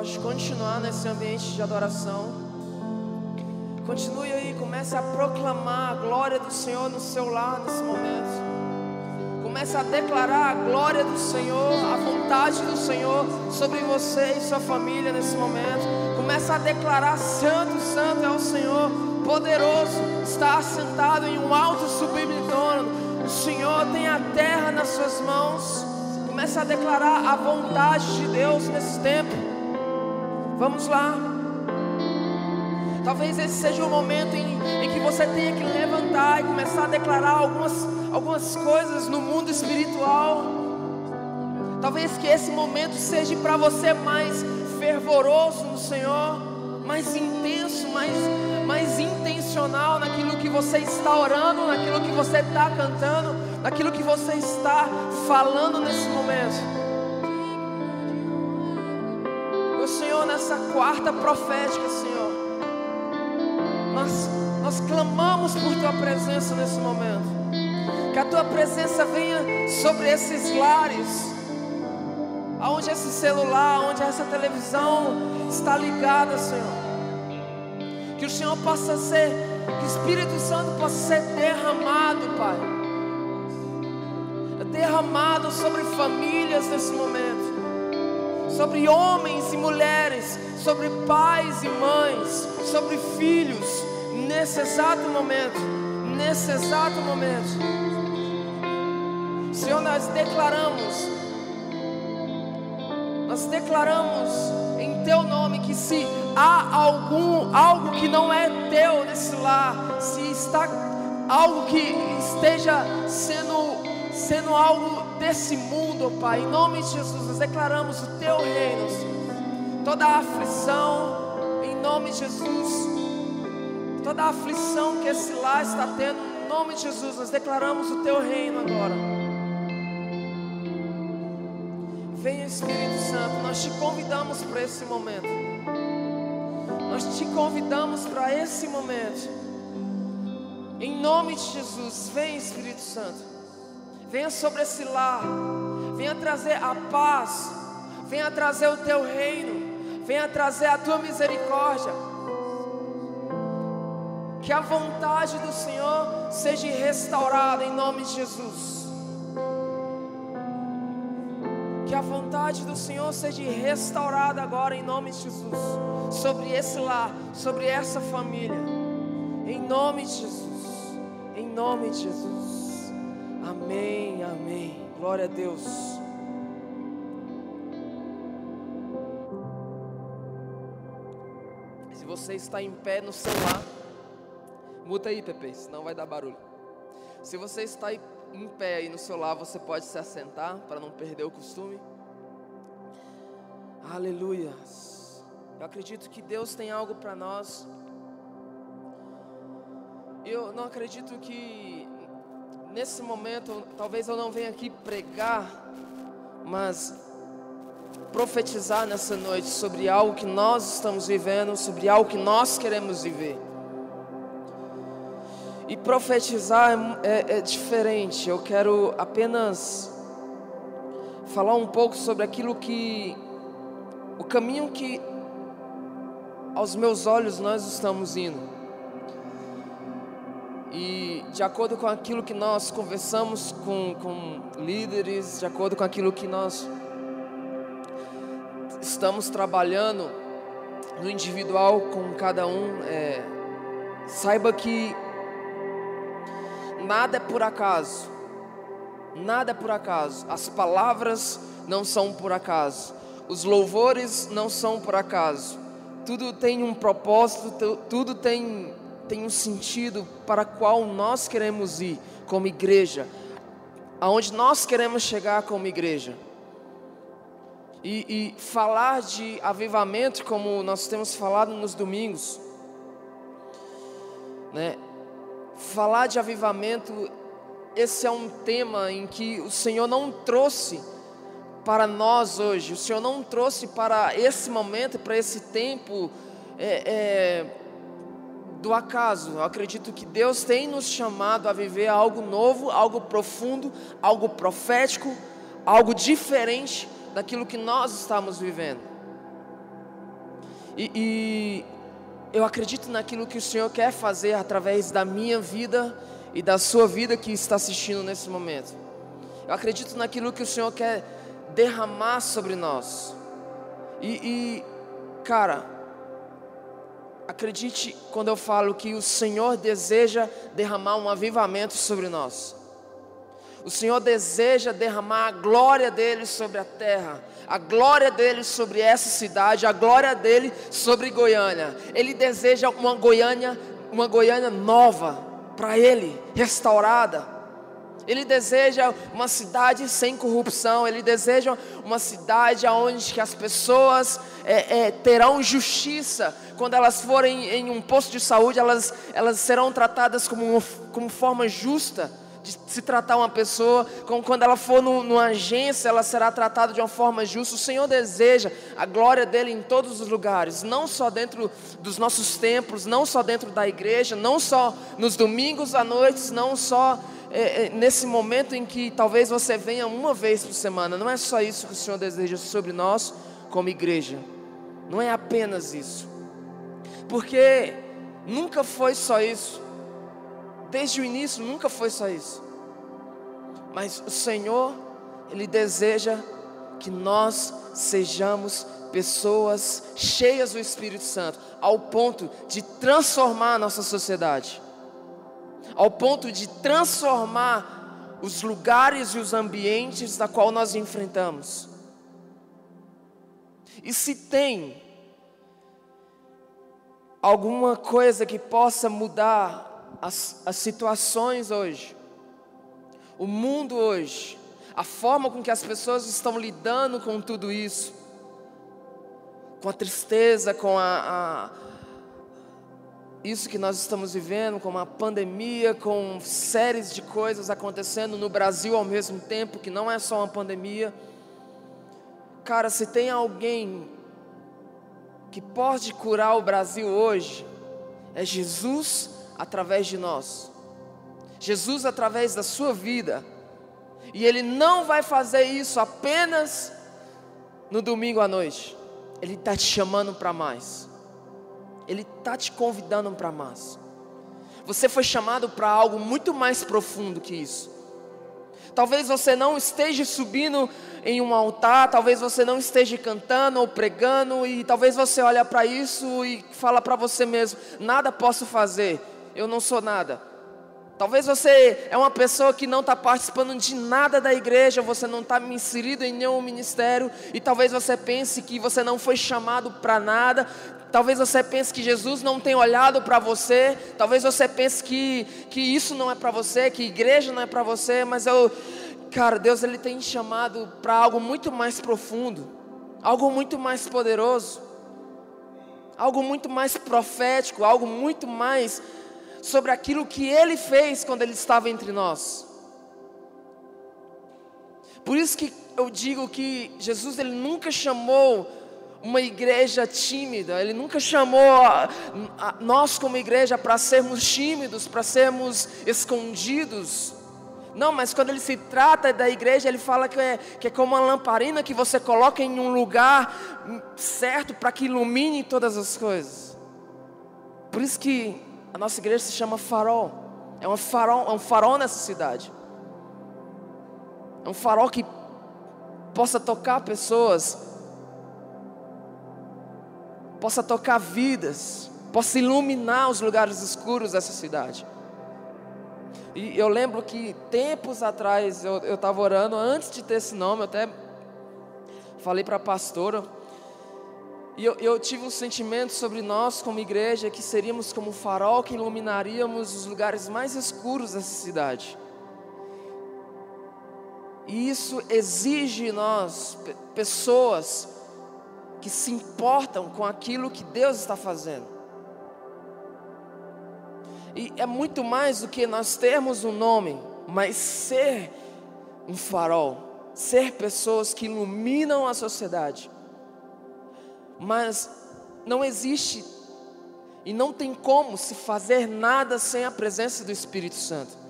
pode continuar nesse ambiente de adoração. Continue aí, comece a proclamar a glória do Senhor no seu lar nesse momento. Comece a declarar a glória do Senhor, a vontade do Senhor sobre você e sua família nesse momento. Comece a declarar: Santo, Santo é o Senhor, poderoso, está assentado em um alto sublime trono. O Senhor tem a terra nas suas mãos. Comece a declarar a vontade de Deus nesse tempo. Vamos lá. Talvez esse seja o momento em, em, que você tenha que levantar e começar a declarar algumas, algumas coisas no mundo espiritual. Talvez que esse momento seja para você mais fervoroso no Senhor, mais intenso, mais, mais intencional naquilo que você está orando, naquilo que você está cantando naquilo que você está falando nesse momento. Nessa quarta profética, Senhor, nós, nós clamamos por Tua presença nesse momento. Que a Tua presença venha sobre esses lares, aonde esse celular, onde essa televisão está ligada, Senhor. Que o Senhor possa ser, que o Espírito Santo possa ser derramado, Pai derramado sobre famílias nesse momento, sobre homens e mulheres, sobre pais e mães, sobre filhos, nesse exato momento, nesse exato momento. Senhor, nós declaramos, nós declaramos em Teu nome que se há algum algo que não é Teu nesse lar, se está algo que esteja sendo sendo algo desse mundo, oh Pai. Em nome de Jesus, nós declaramos o Teu reino. Toda a aflição, em nome de Jesus. Toda a aflição que esse lar está tendo, em nome de Jesus, nós declaramos o Teu reino agora. Venha Espírito Santo, nós te convidamos para esse momento. Nós te convidamos para esse momento. Em nome de Jesus, vem Espírito Santo. Venha sobre esse lar. Venha trazer a paz. Venha trazer o teu reino. Venha trazer a tua misericórdia. Que a vontade do Senhor seja restaurada em nome de Jesus. Que a vontade do Senhor seja restaurada agora em nome de Jesus. Sobre esse lar, sobre essa família. Em nome de Jesus. Em nome de Jesus. Amém, amém. Glória a Deus. Se você está em pé no celular, muta aí, Pepe, senão vai dar barulho. Se você está em pé aí no celular, você pode se assentar para não perder o costume. Aleluia. Eu acredito que Deus tem algo para nós. Eu não acredito que nesse momento, talvez eu não venha aqui pregar, mas profetizar nessa noite sobre algo que nós estamos vivendo, sobre algo que nós queremos viver. E profetizar é, é, é diferente, eu quero apenas falar um pouco sobre aquilo que, o caminho que aos meus olhos nós estamos indo. E de acordo com aquilo que nós conversamos com, com líderes, de acordo com aquilo que nós estamos trabalhando no individual com cada um, é, saiba que nada é por acaso, nada é por acaso, as palavras não são por acaso, os louvores não são por acaso, tudo tem um propósito, tudo tem tem um sentido para qual nós queremos ir como igreja, aonde nós queremos chegar como igreja. E, e, falar de avivamento, como nós temos falado nos domingos, né? Falar de avivamento, esse é um tema em que o Senhor não trouxe para nós hoje, o Senhor não trouxe para esse momento, para esse tempo, é, é, do acaso. Eu acredito que Deus tem nos chamado a viver algo novo, algo profundo, algo profético, algo diferente daquilo que nós estamos vivendo. E, e eu acredito naquilo que o Senhor quer fazer através da minha vida e da sua vida que está assistindo nesse momento. Eu acredito naquilo que o Senhor quer derramar sobre nós. E, e cara, acredite quando eu falo que o Senhor deseja derramar um avivamento sobre nós. O Senhor deseja derramar a glória dele sobre a terra, a glória dele sobre essa cidade, a glória dele sobre Goiânia. Ele deseja uma Goiânia, uma Goiânia nova para ele, restaurada. Ele deseja uma cidade sem corrupção. Ele deseja uma cidade onde que as pessoas é, é, terão justiça. Quando elas forem em um posto de saúde, elas, elas serão tratadas como, como forma justa de se tratar uma pessoa, como quando ela for no, numa agência, ela será tratada de uma forma justa. O Senhor deseja a glória dele em todos os lugares, não só dentro dos nossos templos, não só dentro da igreja, não só nos domingos à noite, não só é, é, nesse momento em que talvez você venha uma vez por semana, não é só isso que o Senhor deseja sobre nós como igreja, não é apenas isso, porque nunca foi só isso, desde o início nunca foi só isso, mas o Senhor, Ele deseja que nós sejamos pessoas cheias do Espírito Santo, ao ponto de transformar a nossa sociedade ao ponto de transformar os lugares e os ambientes da qual nós enfrentamos. E se tem alguma coisa que possa mudar as, as situações hoje, o mundo hoje, a forma com que as pessoas estão lidando com tudo isso, com a tristeza, com a, a isso que nós estamos vivendo, com uma pandemia, com séries de coisas acontecendo no Brasil ao mesmo tempo, que não é só uma pandemia. Cara, se tem alguém que pode curar o Brasil hoje, é Jesus através de nós. Jesus através da sua vida. E Ele não vai fazer isso apenas no domingo à noite. Ele está te chamando para mais. Ele está te convidando para mais. Você foi chamado para algo muito mais profundo que isso. Talvez você não esteja subindo em um altar, talvez você não esteja cantando ou pregando, e talvez você olhe para isso e fala para você mesmo: nada posso fazer, eu não sou nada. Talvez você é uma pessoa que não está participando de nada da igreja, você não está inserido em nenhum ministério, e talvez você pense que você não foi chamado para nada, talvez você pense que Jesus não tem olhado para você, talvez você pense que, que isso não é para você, que igreja não é para você, mas eu, cara, Deus ele tem chamado para algo muito mais profundo, algo muito mais poderoso, algo muito mais profético, algo muito mais sobre aquilo que ele fez quando ele estava entre nós. Por isso que eu digo que Jesus ele nunca chamou uma igreja tímida, ele nunca chamou a, a, nós como igreja para sermos tímidos, para sermos escondidos. Não, mas quando ele se trata da igreja, ele fala que é, que é como uma lamparina que você coloca em um lugar certo para que ilumine todas as coisas. Por isso que a nossa igreja se chama farol. É um farol, é um farol nessa cidade. É um farol que possa tocar pessoas, possa tocar vidas, possa iluminar os lugares escuros dessa cidade. E eu lembro que tempos atrás eu estava orando, antes de ter esse nome, eu até falei para a pastora, e eu, eu, tive um sentimento sobre nós, como igreja, que seríamos como um farol que iluminaríamos os lugares mais escuros dessa cidade. E isso exige em nós pessoas que se importam com aquilo que Deus está fazendo. E é muito mais do que nós termos um nome, mas ser um farol, ser pessoas que iluminam a sociedade mas não existe e não tem como se fazer nada sem a presença do Espírito Santo.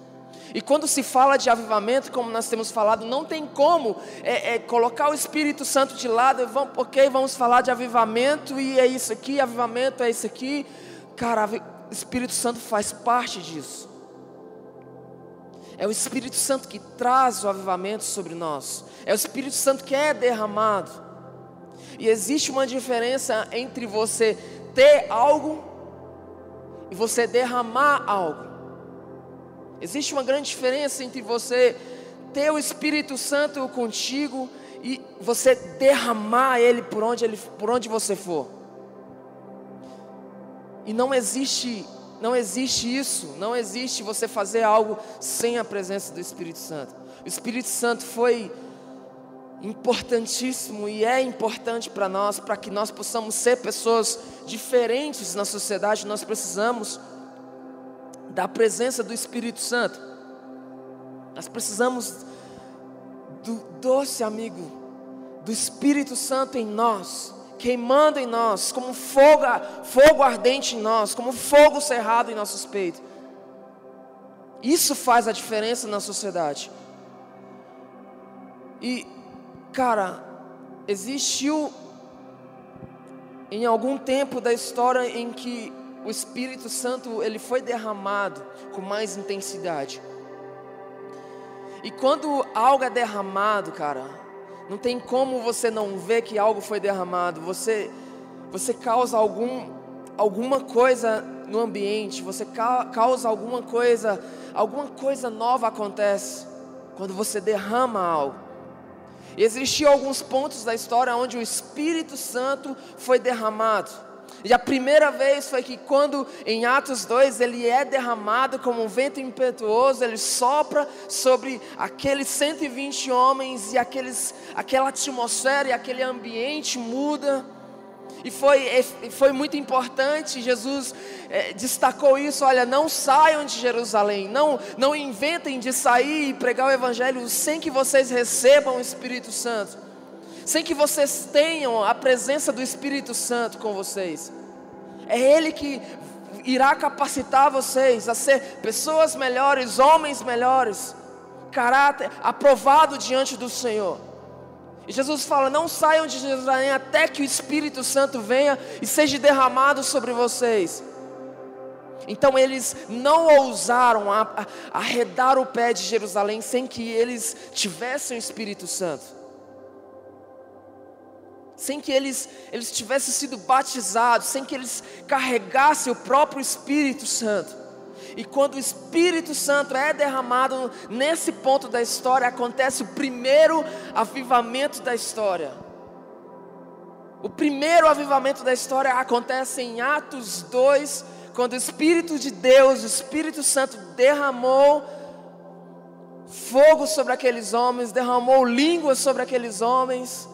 E quando se fala de avivamento, como nós temos falado, não tem como é, é, colocar o Espírito Santo de lado, vamos, ok, vamos falar de avivamento e é isso aqui, avivamento é isso aqui. Cara, o Espírito Santo faz parte disso. É o Espírito Santo que traz o avivamento sobre nós. É o Espírito Santo que é derramado. E existe uma diferença entre você ter algo e você derramar algo. Existe uma grande diferença entre você ter o Espírito Santo contigo e você derramar ele por onde, ele, por onde você for. E não existe, não existe isso, não existe você fazer algo sem a presença do Espírito Santo. O Espírito Santo foi importantíssimo e é importante para nós, para que nós possamos ser pessoas diferentes na sociedade, nós precisamos da presença do Espírito Santo. Nós precisamos do doce amigo, do Espírito Santo em nós, queimando em nós, como fogo, fogo ardente em nós, como fogo cerrado em nossos peitos. Isso faz a diferença na sociedade. E, cara, existiu em algum tempo da história em que o Espírito Santo ele foi derramado com mais intensidade. E quando algo é derramado, cara, não tem como você não ver que algo foi derramado. Você você causa algum alguma coisa no ambiente, você causa alguma coisa, alguma coisa nova acontece quando você derrama algo. Existiam alguns pontos da história onde o Espírito Santo foi derramado. E a primeira vez foi que quando em Atos 2 ele é derramado como um vento impetuoso, ele sopra sobre aqueles 120 homens e aqueles, aquela atmosfera e aquele ambiente muda. E foi, foi muito importante, Jesus é, destacou isso: olha, não saiam de Jerusalém, não, não inventem de sair e pregar o Evangelho sem que vocês recebam o Espírito Santo sem que vocês tenham a presença do Espírito Santo com vocês. É Ele que irá capacitar vocês a ser pessoas melhores, homens melhores, caráter aprovado diante do Senhor. E Jesus fala: Não saiam de Jerusalém até que o Espírito Santo venha e seja derramado sobre vocês. Então eles não ousaram arredar o pé de Jerusalém sem que eles tivessem o Espírito Santo sem que eles, eles tivessem sido batizados, sem que eles carregassem o próprio Espírito Santo. E quando o Espírito Santo é derramado nesse ponto da história, acontece o primeiro avivamento da história. O primeiro avivamento da história acontece em Atos 2, quando o Espírito de Deus, o Espírito Santo derramou fogo sobre aqueles homens, derramou línguas sobre aqueles homens.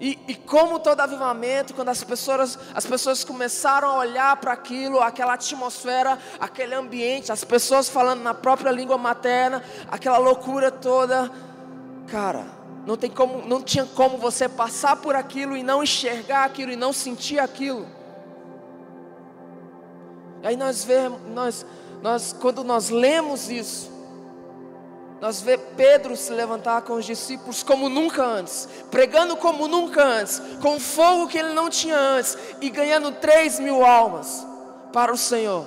E, e, como todo avivamento, quando as pessoas, as pessoas começaram a olhar para aquilo, aquela atmosfera, aquele ambiente, as pessoas falando na própria língua materna, aquela loucura toda, cara, não tem como, não tinha como você passar por aquilo e não enxergar aquilo e não sentir aquilo. E aí nós vemos, nós, nós, quando nós lemos isso, nós vê Pedro se levantar com os discípulos como nunca antes, pregando como nunca antes, com fogo que ele não tinha antes, e ganhando três mil almas para o Senhor.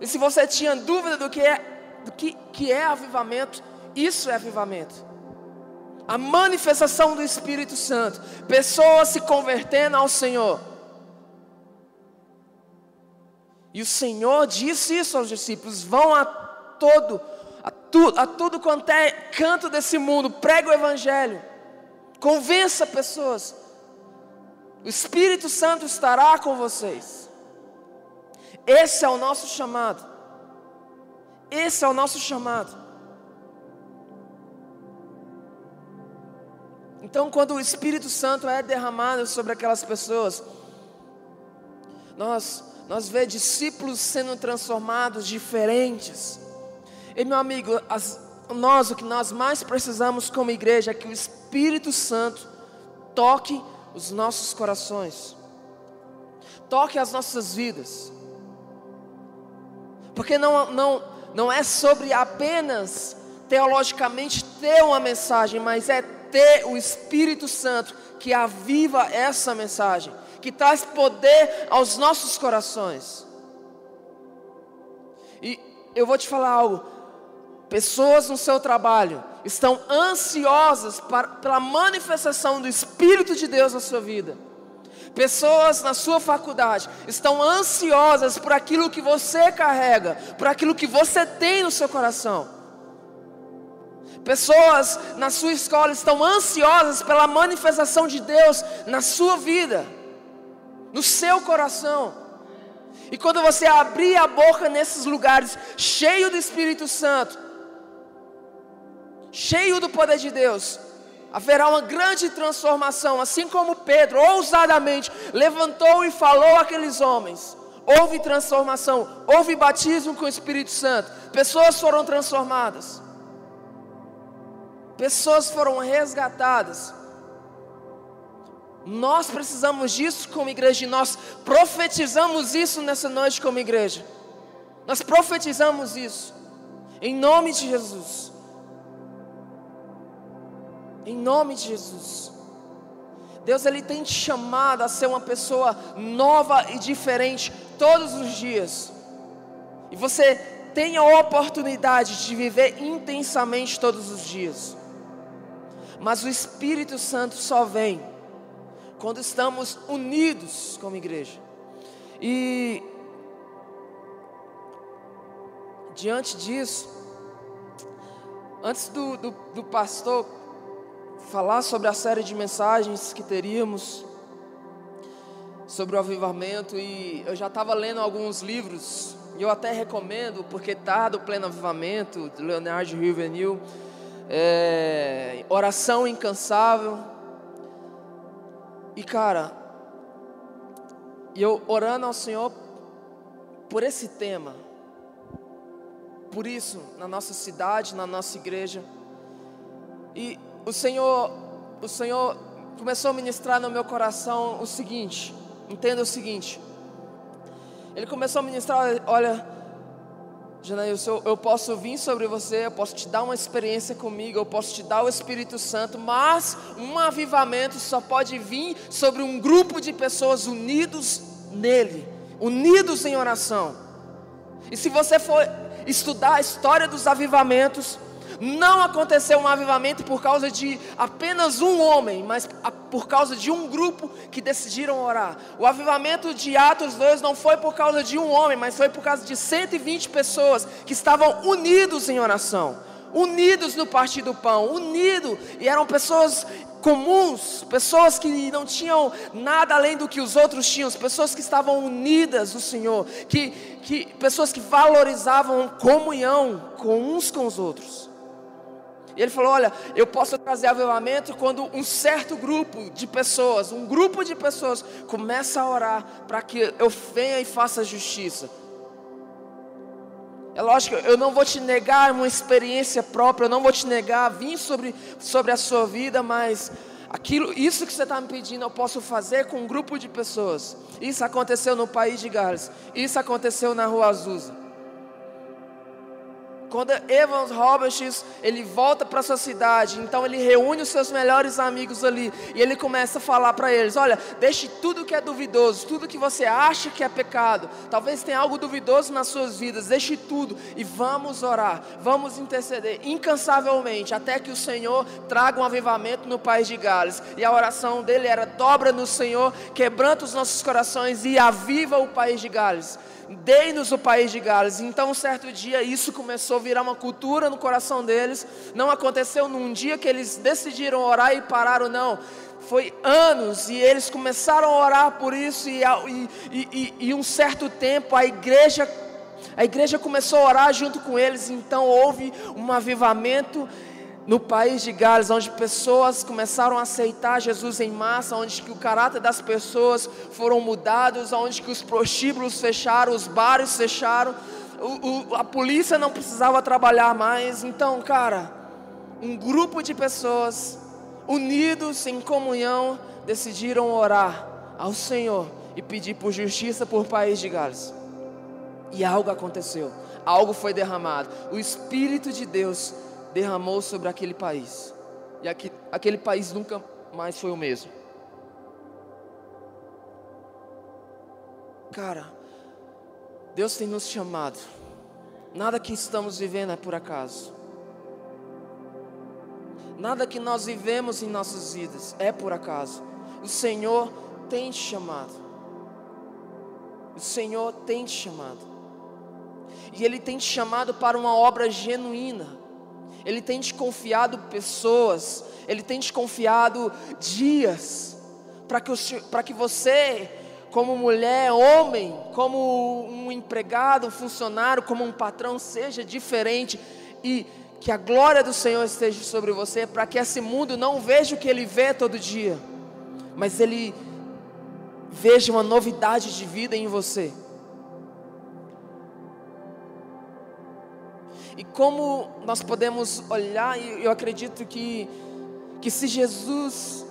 E se você tinha dúvida do que é, do que, que é avivamento, isso é avivamento. A manifestação do Espírito Santo, pessoas se convertendo ao Senhor. E o Senhor disse isso aos discípulos: vão a todo a, tu, a tudo quanto é canto desse mundo, prega o Evangelho, convença pessoas, o Espírito Santo estará com vocês. Esse é o nosso chamado. Esse é o nosso chamado. Então, quando o Espírito Santo é derramado sobre aquelas pessoas, nós, nós vemos discípulos sendo transformados diferentes. E meu amigo, as, nós o que nós mais precisamos como igreja é que o Espírito Santo toque os nossos corações, toque as nossas vidas, porque não, não, não é sobre apenas teologicamente ter uma mensagem, mas é ter o Espírito Santo que aviva essa mensagem, que traz poder aos nossos corações. E eu vou te falar algo: pessoas no seu trabalho estão ansiosas para, pela manifestação do Espírito de Deus na sua vida. Pessoas na sua faculdade estão ansiosas por aquilo que você carrega, por aquilo que você tem no seu coração. Pessoas na sua escola estão ansiosas pela manifestação de Deus na sua vida, no seu coração. E quando você abrir a boca nesses lugares, cheio do Espírito Santo, cheio do poder de Deus, haverá uma grande transformação, assim como Pedro ousadamente levantou e falou àqueles homens. Houve transformação, houve batismo com o Espírito Santo, pessoas foram transformadas, pessoas foram resgatadas. Nós precisamos disso como igreja e nós profetizamos isso nessa noite como igreja. Nós profetizamos isso, em nome de Jesus. Em nome de Jesus. Deus ele tem te chamado a ser uma pessoa nova e diferente todos os dias. E você tem a oportunidade de viver intensamente todos os dias. Mas o Espírito Santo só vem quando estamos unidos como igreja. E diante disso, antes do, do, do pastor falar sobre a série de mensagens que teríamos sobre o avivamento e eu já estava lendo alguns livros e eu até recomendo porque tá do Pleno Avivamento, de Leonardo Rivenil, é, Oração Incansável. E cara, eu orando ao Senhor por esse tema, por isso na nossa cidade, na nossa igreja. E o Senhor, o Senhor começou a ministrar no meu coração o seguinte, entenda o seguinte. Ele começou a ministrar, olha, Janaílson, eu posso vir sobre você, eu posso te dar uma experiência comigo, eu posso te dar o Espírito Santo, mas um avivamento só pode vir sobre um grupo de pessoas unidos nele, unidos em oração. E se você for estudar a história dos avivamentos, não aconteceu um avivamento por causa de apenas um homem, mas por causa de um grupo que decidiram orar. O avivamento de Atos 2 não foi por causa de um homem, mas foi por causa de 120 pessoas que estavam unidos em oração, unidos no partir do pão, unidos, e eram pessoas comuns, pessoas que não tinham nada além do que os outros tinham, pessoas que estavam unidas no Senhor, que, que pessoas que valorizavam comunhão com uns com os outros. E ele falou: Olha, eu posso trazer avivamento quando um certo grupo de pessoas, um grupo de pessoas, começa a orar para que eu venha e faça justiça. É lógico, eu não vou te negar uma experiência própria, eu não vou te negar vir sobre, sobre a sua vida, mas aquilo, isso que você está me pedindo, eu posso fazer com um grupo de pessoas. Isso aconteceu no país de Gales, isso aconteceu na Rua Azusa. Quando Evans Roberts ele volta para sua cidade, então ele reúne os seus melhores amigos ali e ele começa a falar para eles: olha, deixe tudo que é duvidoso, tudo que você acha que é pecado, talvez tenha algo duvidoso nas suas vidas, deixe tudo e vamos orar, vamos interceder incansavelmente até que o Senhor traga um avivamento no país de Gales. E a oração dele era: dobra no Senhor, quebranta os nossos corações e aviva o país de Gales dei-nos o país de Gales. Então, um certo dia, isso começou a virar uma cultura no coração deles. Não aconteceu num dia que eles decidiram orar e pararam, não. Foi anos e eles começaram a orar por isso, e, e, e, e um certo tempo a igreja a igreja começou a orar junto com eles, então houve um avivamento no país de Gales, onde pessoas começaram a aceitar Jesus em massa, onde que o caráter das pessoas foram mudados, onde que os prostíbulos fecharam, os bares fecharam, o, o, a polícia não precisava trabalhar mais. Então, cara, um grupo de pessoas unidos em comunhão decidiram orar ao Senhor e pedir por justiça por país de Gales. E algo aconteceu, algo foi derramado. O Espírito de Deus derramou sobre aquele país. E aqui, aquele país nunca mais foi o mesmo. Cara, Deus tem nos chamado. Nada que estamos vivendo é por acaso. Nada que nós vivemos em nossas vidas é por acaso. O Senhor tem te chamado. O Senhor tem te chamado. E Ele tem te chamado para uma obra genuína. Ele tem te confiado pessoas. Ele tem te confiado dias. Para que, que você, como mulher, homem, como um empregado, um funcionário, como um patrão, seja diferente. E que a glória do Senhor esteja sobre você. Para que esse mundo não veja o que ele vê todo dia. Mas ele veja uma novidade de vida em você. E como nós podemos olhar, e eu acredito que, que se Jesus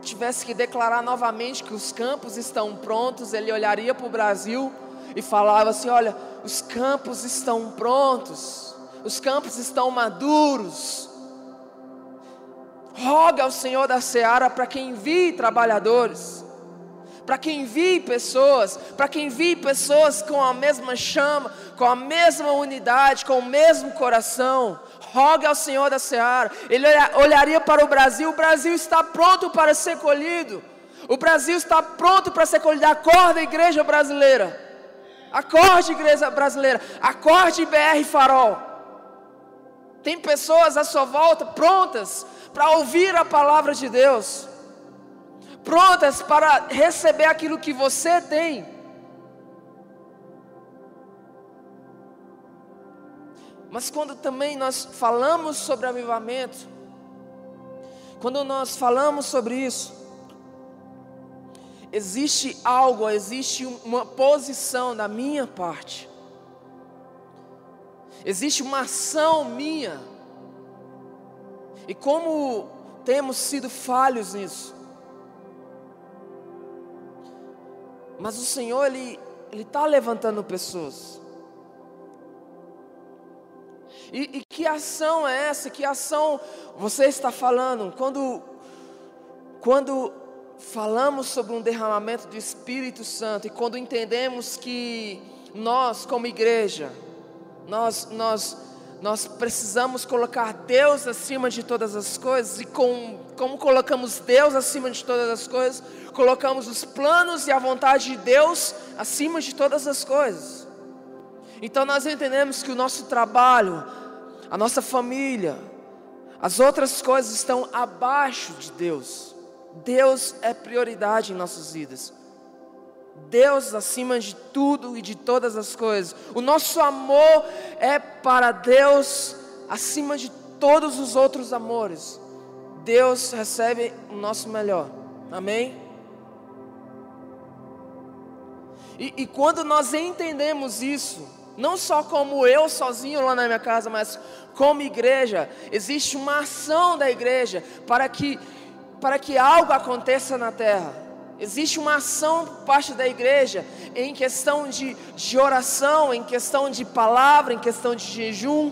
tivesse que declarar novamente que os campos estão prontos, ele olharia para o Brasil e falava assim: Olha, os campos estão prontos, os campos estão maduros. Roga ao Senhor da seara para que envie trabalhadores para que envie pessoas, para que envie pessoas com a mesma chama, com a mesma unidade, com o mesmo coração. Rogue ao Senhor da Seara, Ele olharia para o Brasil, o Brasil está pronto para ser colhido, o Brasil está pronto para ser colhido. Acorda, igreja brasileira, acorde, igreja brasileira, acorde, BR Farol. Tem pessoas à sua volta prontas para ouvir a palavra de Deus prontas para receber aquilo que você tem. Mas quando também nós falamos sobre avivamento, quando nós falamos sobre isso, existe algo, existe uma posição da minha parte, existe uma ação minha, e como temos sido falhos nisso, Mas o Senhor, Ele está levantando pessoas. E, e, que ação é essa? Que ação você está falando? Quando, quando falamos sobre um derramamento do Espírito Santo e quando entendemos que nós, como igreja, nós, nós, nós precisamos colocar Deus acima de todas as coisas, e com, como colocamos Deus acima de todas as coisas, colocamos os planos e a vontade de Deus acima de todas as coisas. Então nós entendemos que o nosso trabalho, a nossa família, as outras coisas estão abaixo de Deus. Deus é prioridade em nossas vidas. Deus acima de tudo e de todas as coisas. O nosso amor é para Deus acima de todos os outros amores. Deus recebe o nosso melhor. Amém? E, e quando nós entendemos isso, não só como eu sozinho lá na minha casa, mas como igreja, existe uma ação da igreja para que, para que algo aconteça na terra. Existe uma ação por parte da igreja em questão de, de oração, em questão de palavra, em questão de jejum.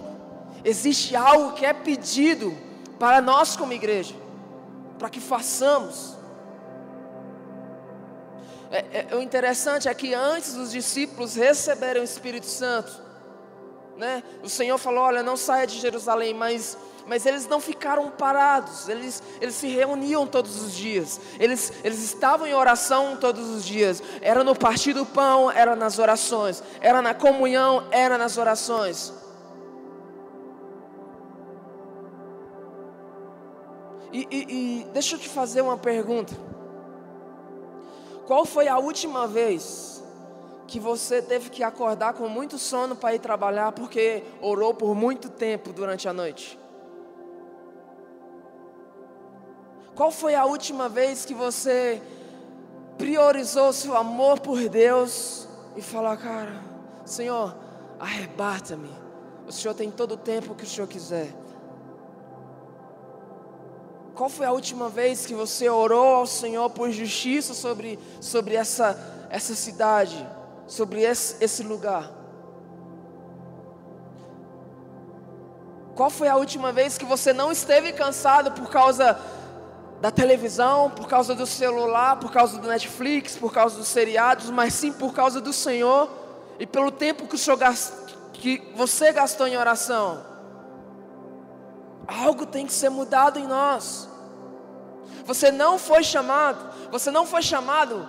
Existe algo que é pedido para nós como igreja, para que façamos. É, é, o interessante é que antes dos discípulos receberem o Espírito Santo, né, o Senhor falou: Olha, não saia de Jerusalém, mas, mas eles não ficaram parados, eles, eles se reuniam todos os dias, eles, eles estavam em oração todos os dias, era no partir do pão, era nas orações, era na comunhão, era nas orações. E, e, e deixa eu te fazer uma pergunta. Qual foi a última vez que você teve que acordar com muito sono para ir trabalhar porque orou por muito tempo durante a noite? Qual foi a última vez que você priorizou seu amor por Deus e falou, cara, Senhor, arrebata-me. O Senhor tem todo o tempo que o Senhor quiser. Qual foi a última vez que você orou ao Senhor por justiça sobre, sobre essa, essa cidade, sobre esse, esse lugar? Qual foi a última vez que você não esteve cansado por causa da televisão, por causa do celular, por causa do Netflix, por causa dos seriados, mas sim por causa do Senhor e pelo tempo que, que você gastou em oração? Algo tem que ser mudado em nós. Você não foi chamado, você não foi chamado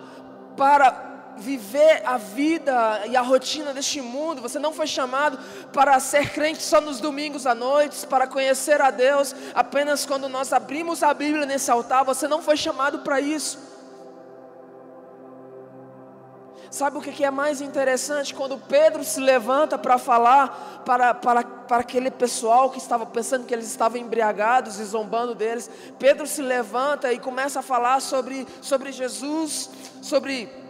para viver a vida e a rotina deste mundo. Você não foi chamado para ser crente só nos domingos à noite, para conhecer a Deus apenas quando nós abrimos a Bíblia nesse altar. Você não foi chamado para isso. Sabe o que é mais interessante? Quando Pedro se levanta para falar para, para, para aquele pessoal que estava pensando que eles estavam embriagados e zombando deles, Pedro se levanta e começa a falar sobre, sobre Jesus, sobre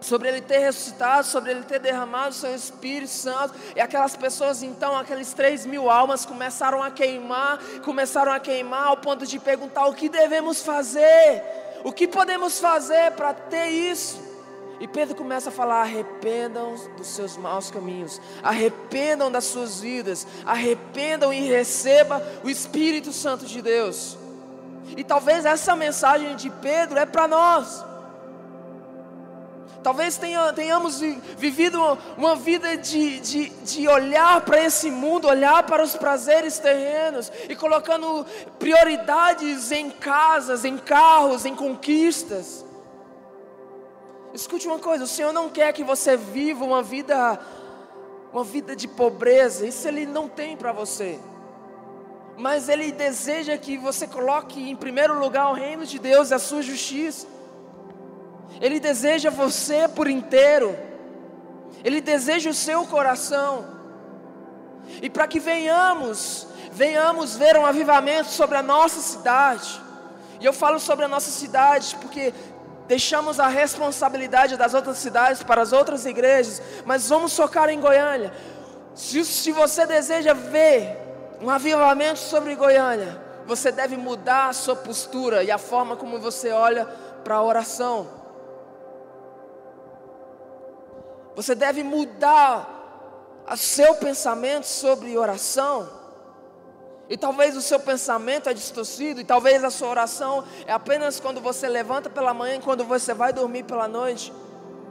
sobre ele ter ressuscitado, sobre ele ter derramado o seu Espírito Santo, e aquelas pessoas, então, aqueles três mil almas começaram a queimar, começaram a queimar ao ponto de perguntar o que devemos fazer, o que podemos fazer para ter isso. E Pedro começa a falar: arrependam dos seus maus caminhos, arrependam das suas vidas, arrependam e receba o Espírito Santo de Deus. E talvez essa mensagem de Pedro é para nós. Talvez tenhamos vivido uma vida de, de, de olhar para esse mundo, olhar para os prazeres terrenos e colocando prioridades em casas, em carros, em conquistas. Escute uma coisa: o Senhor não quer que você viva uma vida, uma vida de pobreza, isso Ele não tem para você. Mas Ele deseja que você coloque em primeiro lugar o reino de Deus e a sua justiça. Ele deseja você por inteiro, Ele deseja o seu coração, e para que venhamos, venhamos ver um avivamento sobre a nossa cidade, e eu falo sobre a nossa cidade porque deixamos a responsabilidade das outras cidades para as outras igrejas, mas vamos focar em Goiânia. Se, se você deseja ver um avivamento sobre Goiânia, você deve mudar a sua postura e a forma como você olha para a oração. Você deve mudar o seu pensamento sobre oração. E talvez o seu pensamento é distorcido, e talvez a sua oração é apenas quando você levanta pela manhã e quando você vai dormir pela noite,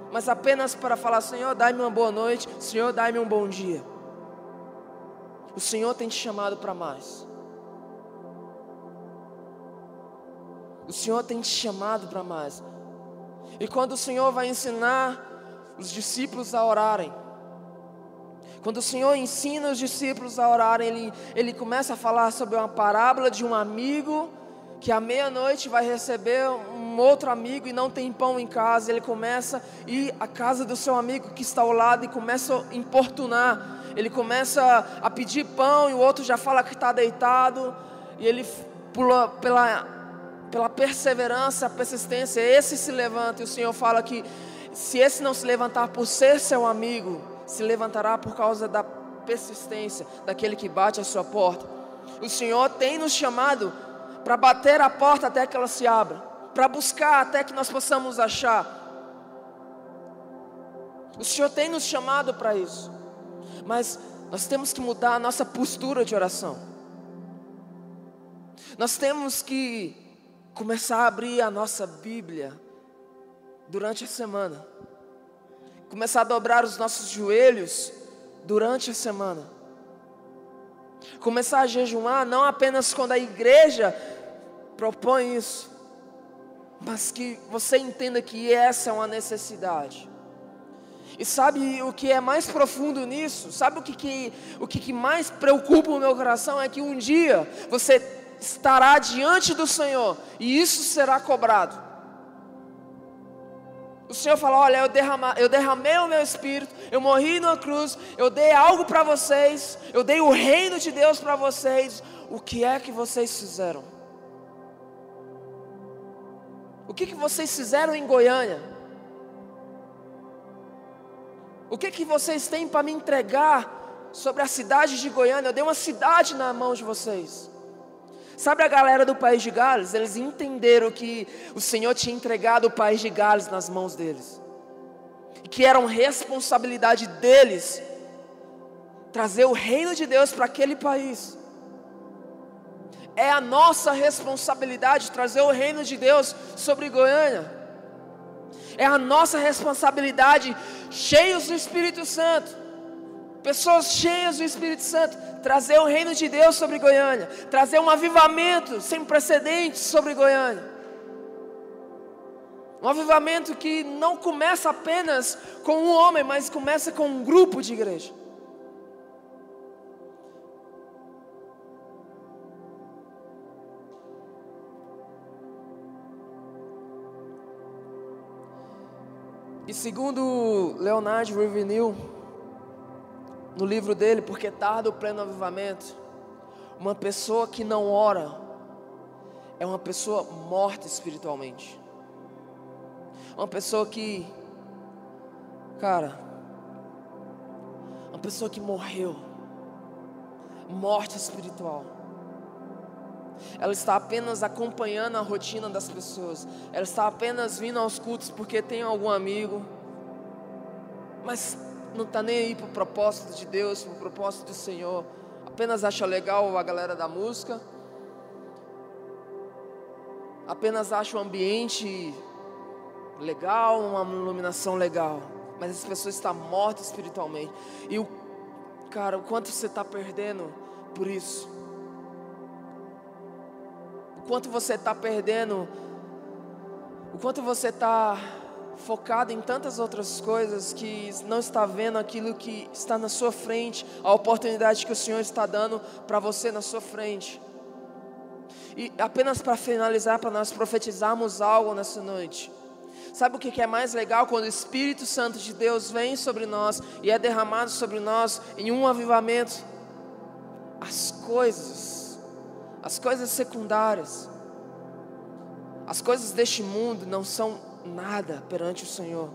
mas apenas para falar: Senhor, dai-me uma boa noite, Senhor, dai-me um bom dia. O Senhor tem te chamado para mais. O Senhor tem te chamado para mais. E quando o Senhor vai ensinar os discípulos a orarem. Quando o Senhor ensina os discípulos a orarem, ele, ele começa a falar sobre uma parábola de um amigo que à meia-noite vai receber um outro amigo e não tem pão em casa. Ele começa a ir à casa do seu amigo que está ao lado e começa a importunar. Ele começa a pedir pão e o outro já fala que está deitado. E ele, pula, pela, pela perseverança, persistência, esse se levanta e o Senhor fala que se esse não se levantar por ser seu amigo, se levantará por causa da persistência daquele que bate a sua porta. O Senhor tem nos chamado para bater a porta até que ela se abra, para buscar até que nós possamos achar. O Senhor tem nos chamado para isso, mas nós temos que mudar a nossa postura de oração. Nós temos que começar a abrir a nossa Bíblia durante a semana. Começar a dobrar os nossos joelhos durante a semana. Começar a jejuar não apenas quando a igreja propõe isso, mas que você entenda que essa é uma necessidade. E sabe o que é mais profundo nisso? Sabe o que, que, o que, que mais preocupa o meu coração? É que um dia você estará diante do Senhor e isso será cobrado. O Senhor fala: Olha, eu, derrama, eu derramei o meu espírito, eu morri na cruz, eu dei algo para vocês, eu dei o reino de Deus para vocês. O que é que vocês fizeram? O que, que vocês fizeram em Goiânia? O que, que vocês têm para me entregar sobre a cidade de Goiânia? Eu dei uma cidade na mão de vocês. Sabe a galera do país de Gales? Eles entenderam que o Senhor tinha entregado o país de Gales nas mãos deles. E que era uma responsabilidade deles trazer o reino de Deus para aquele país. é a nossa responsabilidade trazer o reino de Deus sobre Goiânia. É a nossa responsabilidade, cheios do Espírito Santo, pessoas cheias do Espírito Santo, trazer o reino de Deus sobre Goiânia, trazer um avivamento sem precedentes sobre Goiânia. Um avivamento que não começa apenas com um homem, mas começa com um grupo de igreja. E segundo Leonardo Ravenhill, no livro dele, Porque Tarda o Pleno Avivamento, uma pessoa que não ora é uma pessoa morta espiritualmente. Uma pessoa que, cara, uma pessoa que morreu, morte espiritual. Ela está apenas acompanhando a rotina das pessoas. Ela está apenas vindo aos cultos porque tem algum amigo. Mas não está nem aí para o propósito de Deus, para o propósito do Senhor. Apenas acha legal a galera da música. Apenas acha o ambiente legal, uma iluminação legal. Mas essa pessoa está morta espiritualmente. E o cara, o quanto você está perdendo por isso? quanto você está perdendo, o quanto você está focado em tantas outras coisas que não está vendo aquilo que está na sua frente, a oportunidade que o Senhor está dando para você na sua frente. E apenas para finalizar, para nós profetizarmos algo nessa noite. Sabe o que é mais legal quando o Espírito Santo de Deus vem sobre nós e é derramado sobre nós em um avivamento? As coisas as coisas secundárias, as coisas deste mundo não são nada perante o Senhor.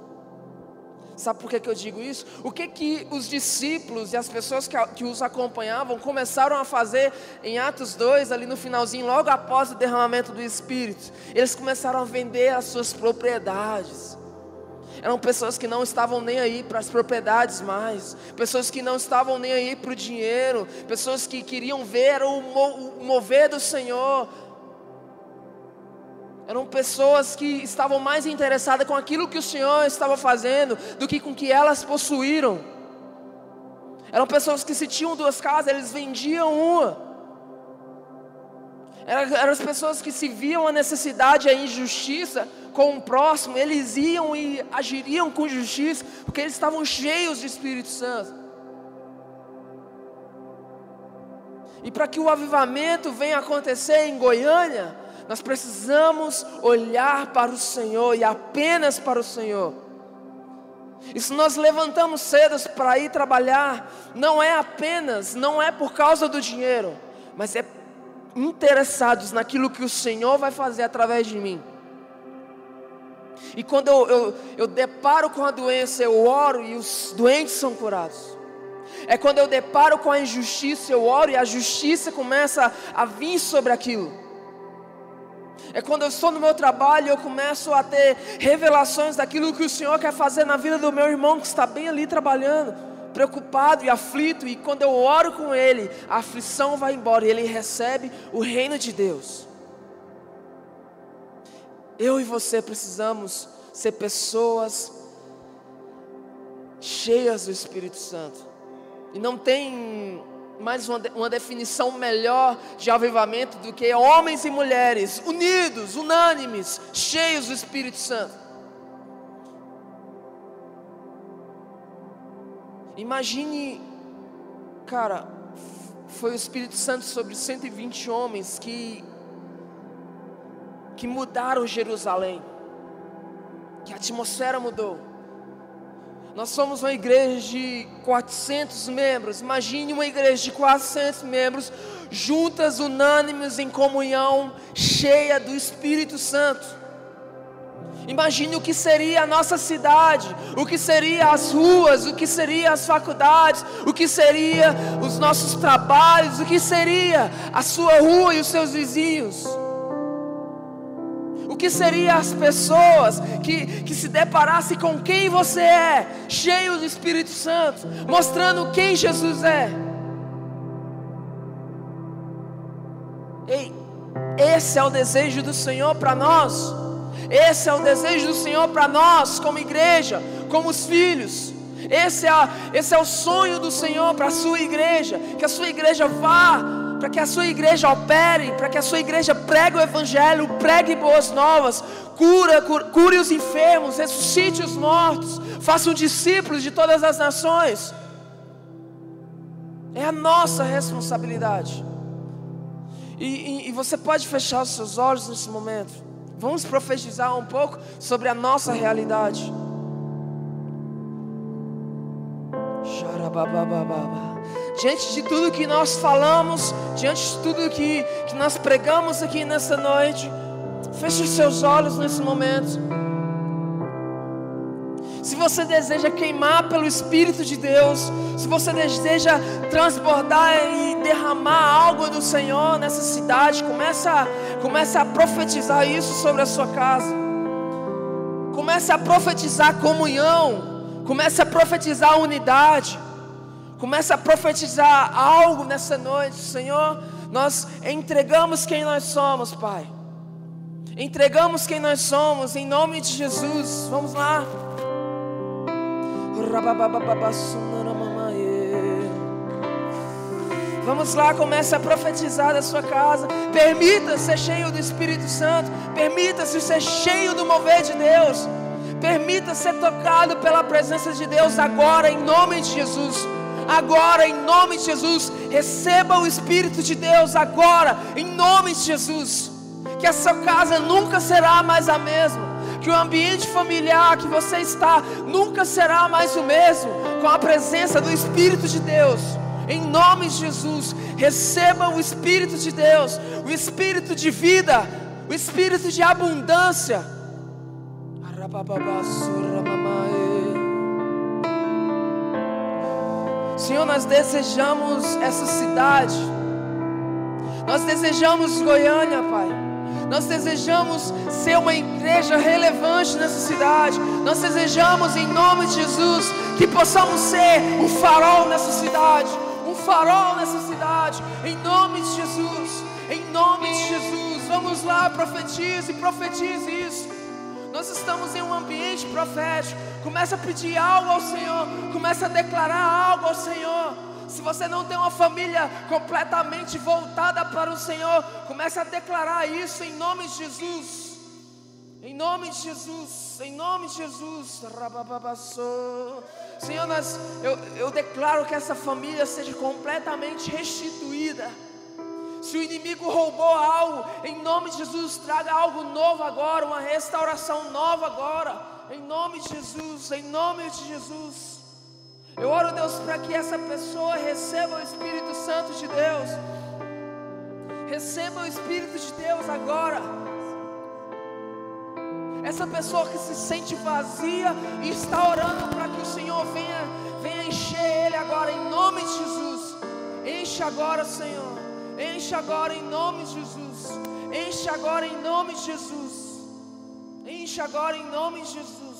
Sabe por que, que eu digo isso? O que que os discípulos e as pessoas que, que os acompanhavam começaram a fazer em Atos 2, ali no finalzinho, logo após o derramamento do Espírito? Eles começaram a vender as suas propriedades. Eram pessoas que não estavam nem aí para as propriedades mais, pessoas que não estavam nem aí para o dinheiro, pessoas que queriam ver o mover do Senhor. Eram pessoas que estavam mais interessadas com aquilo que o Senhor estava fazendo do que com o que elas possuíram. Eram pessoas que se tinham duas casas, eles vendiam uma. Eram as pessoas que se viam a necessidade, a injustiça com o próximo, eles iam e agiriam com justiça, porque eles estavam cheios de Espírito Santo. E para que o avivamento venha acontecer em Goiânia, nós precisamos olhar para o Senhor e apenas para o Senhor. E se nós levantamos cedo para ir trabalhar, não é apenas, não é por causa do dinheiro, mas é interessados naquilo que o Senhor vai fazer através de mim. E quando eu, eu, eu deparo com a doença, eu oro e os doentes são curados. É quando eu deparo com a injustiça, eu oro e a justiça começa a vir sobre aquilo. É quando eu estou no meu trabalho, eu começo a ter revelações daquilo que o Senhor quer fazer na vida do meu irmão que está bem ali trabalhando preocupado e aflito, e quando eu oro com ele, a aflição vai embora e ele recebe o reino de Deus. Eu e você precisamos ser pessoas cheias do Espírito Santo, e não tem mais uma, uma definição melhor de avivamento do que homens e mulheres unidos, unânimes, cheios do Espírito Santo. Imagine, cara, foi o Espírito Santo sobre 120 homens que que mudaram Jerusalém. Que a atmosfera mudou. Nós somos uma igreja de 400 membros. Imagine uma igreja de 400 membros juntas, unânimes em comunhão, cheia do Espírito Santo. Imagine o que seria a nossa cidade, o que seria as ruas, o que seria as faculdades, o que seria os nossos trabalhos, o que seria a sua rua e os seus vizinhos. Que seria as pessoas que, que se deparassem com quem você é, cheio do Espírito Santo, mostrando quem Jesus é. Ei, esse é o desejo do Senhor para nós. Esse é o desejo do Senhor para nós, como igreja, como os filhos. Esse é, esse é o sonho do Senhor para a sua igreja. Que a sua igreja vá, para que a sua igreja opere, para que a sua igreja pregue o Evangelho, pregue boas novas, cura, cure, os enfermos, ressuscite os mortos, faça um discípulos de todas as nações. É a nossa responsabilidade. E, e, e, você pode fechar os seus olhos nesse momento. Vamos profetizar um pouco sobre a nossa realidade. Diante de tudo que nós falamos, diante de tudo que, que nós pregamos aqui nessa noite, feche os seus olhos nesse momento. Se você deseja queimar pelo Espírito de Deus, se você deseja transbordar e derramar algo do Senhor nessa cidade, começa, começa a profetizar isso sobre a sua casa. Começa a profetizar comunhão, começa a profetizar unidade. Começa a profetizar algo nessa noite, Senhor. Nós entregamos quem nós somos, Pai. Entregamos quem nós somos, em nome de Jesus. Vamos lá. Vamos lá, comece a profetizar da sua casa. Permita ser cheio do Espírito Santo. Permita-se ser cheio do mover de Deus. Permita ser tocado pela presença de Deus agora, em nome de Jesus. Agora, em nome de Jesus, receba o Espírito de Deus agora, em nome de Jesus. Que essa casa nunca será mais a mesma que o ambiente familiar que você está nunca será mais o mesmo com a presença do Espírito de Deus. Em nome de Jesus, receba o Espírito de Deus, o Espírito de vida, o Espírito de abundância. Senhor, nós desejamos essa cidade, nós desejamos Goiânia, Pai. Nós desejamos ser uma igreja relevante nessa cidade. Nós desejamos, em nome de Jesus, que possamos ser um farol nessa cidade. Um farol nessa cidade. Em nome de Jesus. Em nome de Jesus. Vamos lá, profetize, profetize isso. Nós estamos em um ambiente profético. Começa a pedir algo ao Senhor. Começa a declarar algo ao Senhor. Se você não tem uma família completamente voltada para o Senhor, comece a declarar isso em nome de Jesus. Em nome de Jesus, em nome de Jesus. Senhor, nós, eu, eu declaro que essa família seja completamente restituída. Se o inimigo roubou algo, em nome de Jesus, traga algo novo agora, uma restauração nova agora. Em nome de Jesus, em nome de Jesus. Eu oro, Deus, para que essa pessoa receba o Espírito Santo de Deus. Receba o Espírito de Deus agora. Essa pessoa que se sente vazia e está orando para que o Senhor venha, venha encher ele agora em nome de Jesus. Enche agora, Senhor. Enche agora em nome de Jesus. Enche agora em nome de Jesus. Enche agora em nome de Jesus.